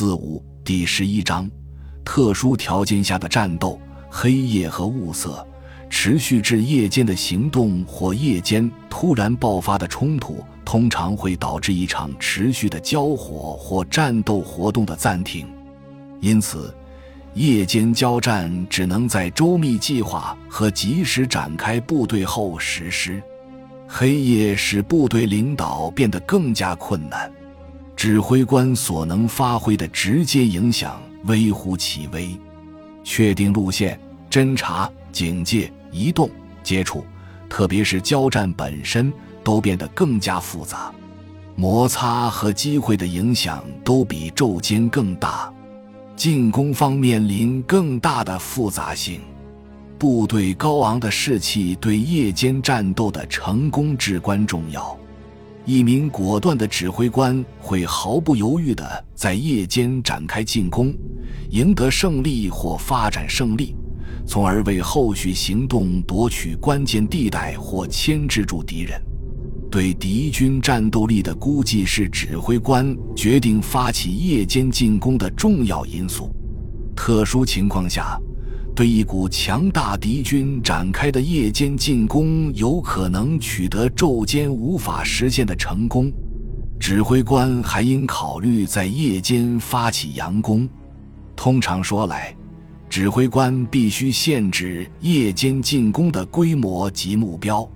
四五第十一章，特殊条件下的战斗，黑夜和雾色，持续至夜间的行动或夜间突然爆发的冲突，通常会导致一场持续的交火或战斗活动的暂停。因此，夜间交战只能在周密计划和及时展开部队后实施。黑夜使部队领导变得更加困难。指挥官所能发挥的直接影响微乎其微，确定路线、侦察、警戒、移动、接触，特别是交战本身，都变得更加复杂。摩擦和机会的影响都比昼间更大。进攻方面临更大的复杂性，部队高昂的士气对夜间战斗的成功至关重要。一名果断的指挥官会毫不犹豫地在夜间展开进攻，赢得胜利或发展胜利，从而为后续行动夺取关键地带或牵制住敌人。对敌军战斗力的估计是指挥官决定发起夜间进攻的重要因素。特殊情况下。对一股强大敌军展开的夜间进攻，有可能取得昼间无法实现的成功。指挥官还应考虑在夜间发起佯攻。通常说来，指挥官必须限制夜间进攻的规模及目标，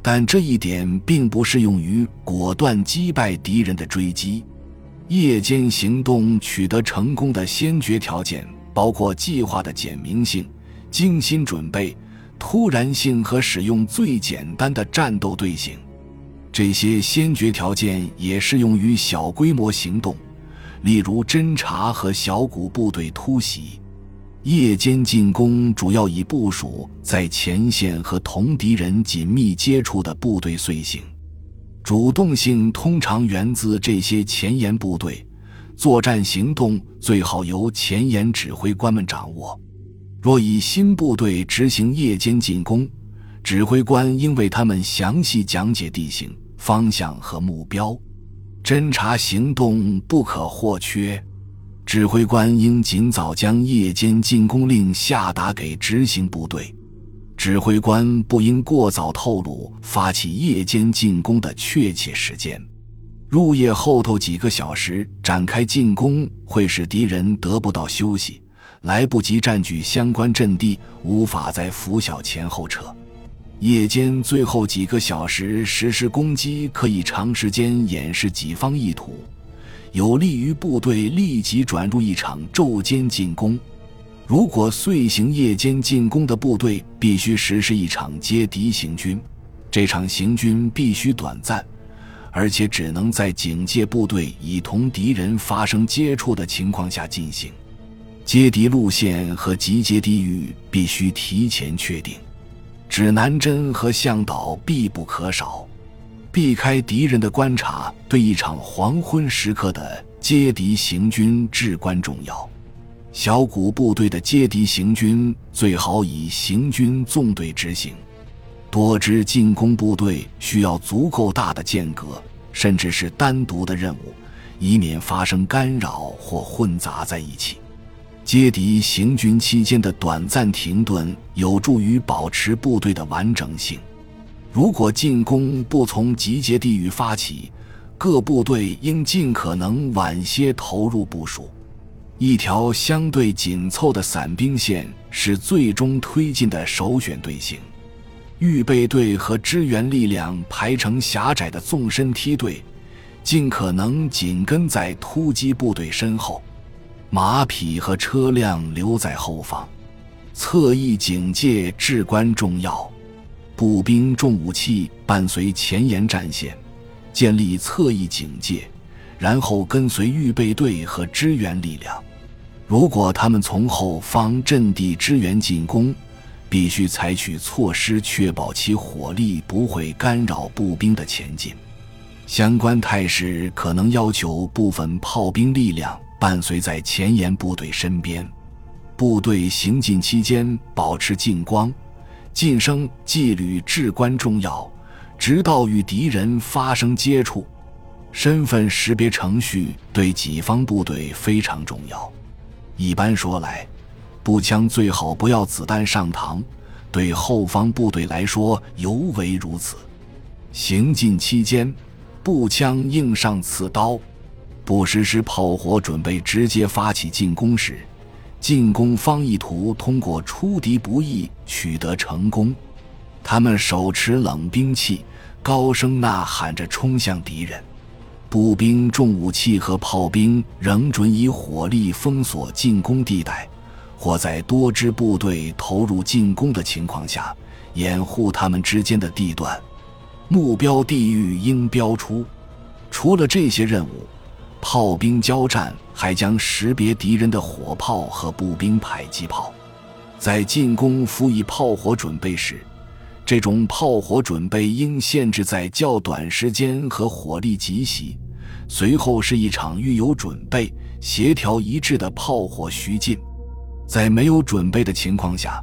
但这一点并不适用于果断击败敌人的追击。夜间行动取得成功的先决条件。包括计划的简明性、精心准备、突然性和使用最简单的战斗队形，这些先决条件也适用于小规模行动，例如侦察和小股部队突袭。夜间进攻主要以部署在前线和同敌人紧密接触的部队遂行，主动性通常源自这些前沿部队。作战行动最好由前沿指挥官们掌握。若以新部队执行夜间进攻，指挥官应为他们详细讲解地形、方向和目标。侦察行动不可或缺，指挥官应尽早将夜间进攻令下达给执行部队。指挥官不应过早透露发起夜间进攻的确切时间。入夜后头几个小时展开进攻，会使敌人得不到休息，来不及占据相关阵地，无法在拂晓前后撤。夜间最后几个小时实施攻击，可以长时间掩饰己方意图，有利于部队立即转入一场昼间进攻。如果遂行夜间进攻的部队必须实施一场接敌行军，这场行军必须短暂。而且只能在警戒部队已同敌人发生接触的情况下进行，接敌路线和集结地域必须提前确定，指南针和向导必不可少，避开敌人的观察对一场黄昏时刻的接敌行军至关重要。小股部队的接敌行军最好以行军纵队执行。多支进攻部队需要足够大的间隔，甚至是单独的任务，以免发生干扰或混杂在一起。接敌行军期间的短暂停顿有助于保持部队的完整性。如果进攻不从集结地域发起，各部队应尽可能晚些投入部署。一条相对紧凑的散兵线是最终推进的首选队形。预备队和支援力量排成狭窄的纵深梯队，尽可能紧跟在突击部队身后。马匹和车辆留在后方。侧翼警戒至关重要。步兵重武器伴随前沿战线，建立侧翼警戒，然后跟随预备队和支援力量。如果他们从后方阵地支援进攻。必须采取措施，确保其火力不会干扰步兵的前进。相关态势可能要求部分炮兵力量伴随在前沿部队身边。部队行进期间保持近光、近声纪律至关重要，直到与敌人发生接触。身份识别程序对己方部队非常重要。一般说来，步枪最好不要子弹上膛，对后方部队来说尤为如此。行进期间，步枪应上刺刀。不实施炮火准备，直接发起进攻时，进攻方意图通过出敌不意取得成功。他们手持冷兵器，高声呐喊着冲向敌人。步兵重武器和炮兵仍准以火力封锁进攻地带，或在多支部队投入进攻的情况下掩护他们之间的地段。目标地域应标出。除了这些任务，炮兵交战还将识别敌人的火炮和步兵迫击炮。在进攻辅以炮火准备时，这种炮火准备应限制在较短时间和火力急袭。随后是一场预有准备、协调一致的炮火徐进。在没有准备的情况下，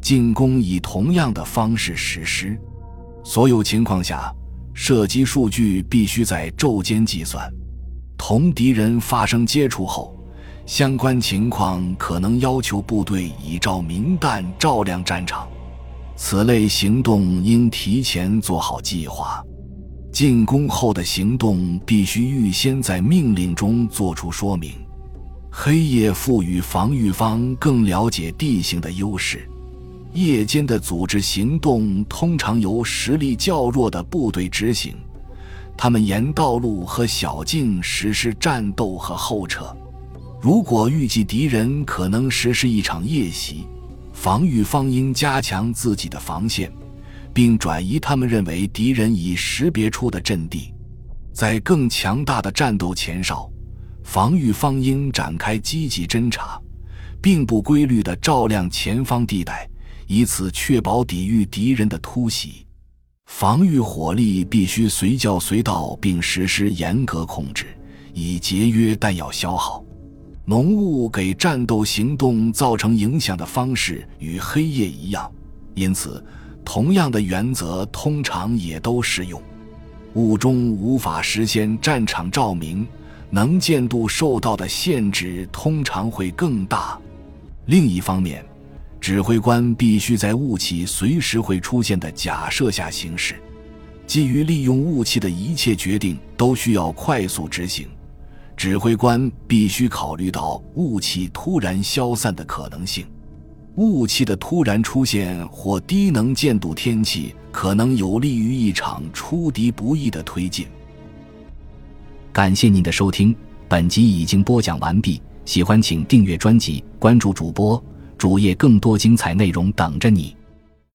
进攻以同样的方式实施。所有情况下，射击数据必须在昼间计算。同敌人发生接触后，相关情况可能要求部队依照明弹照亮战场。此类行动应提前做好计划。进攻后的行动必须预先在命令中作出说明。黑夜赋予防御方更了解地形的优势，夜间的组织行动通常由实力较弱的部队执行，他们沿道路和小径实施战斗和后撤。如果预计敌人可能实施一场夜袭，防御方应加强自己的防线。并转移他们认为敌人已识别出的阵地，在更强大的战斗前哨，防御方应展开积极侦查，并不规律地照亮前方地带，以此确保抵御敌人的突袭。防御火力必须随叫随到，并实施严格控制，以节约弹药消耗。浓雾给战斗行动造成影响的方式与黑夜一样，因此。同样的原则通常也都适用。雾中无法实现战场照明，能见度受到的限制通常会更大。另一方面，指挥官必须在雾气随时会出现的假设下行事。基于利用雾气的一切决定都需要快速执行，指挥官必须考虑到雾气突然消散的可能性。雾气的突然出现或低能见度天气，可能有利于一场出敌不意的推进。感谢您的收听，本集已经播讲完毕。喜欢请订阅专辑，关注主播主页，更多精彩内容等着你。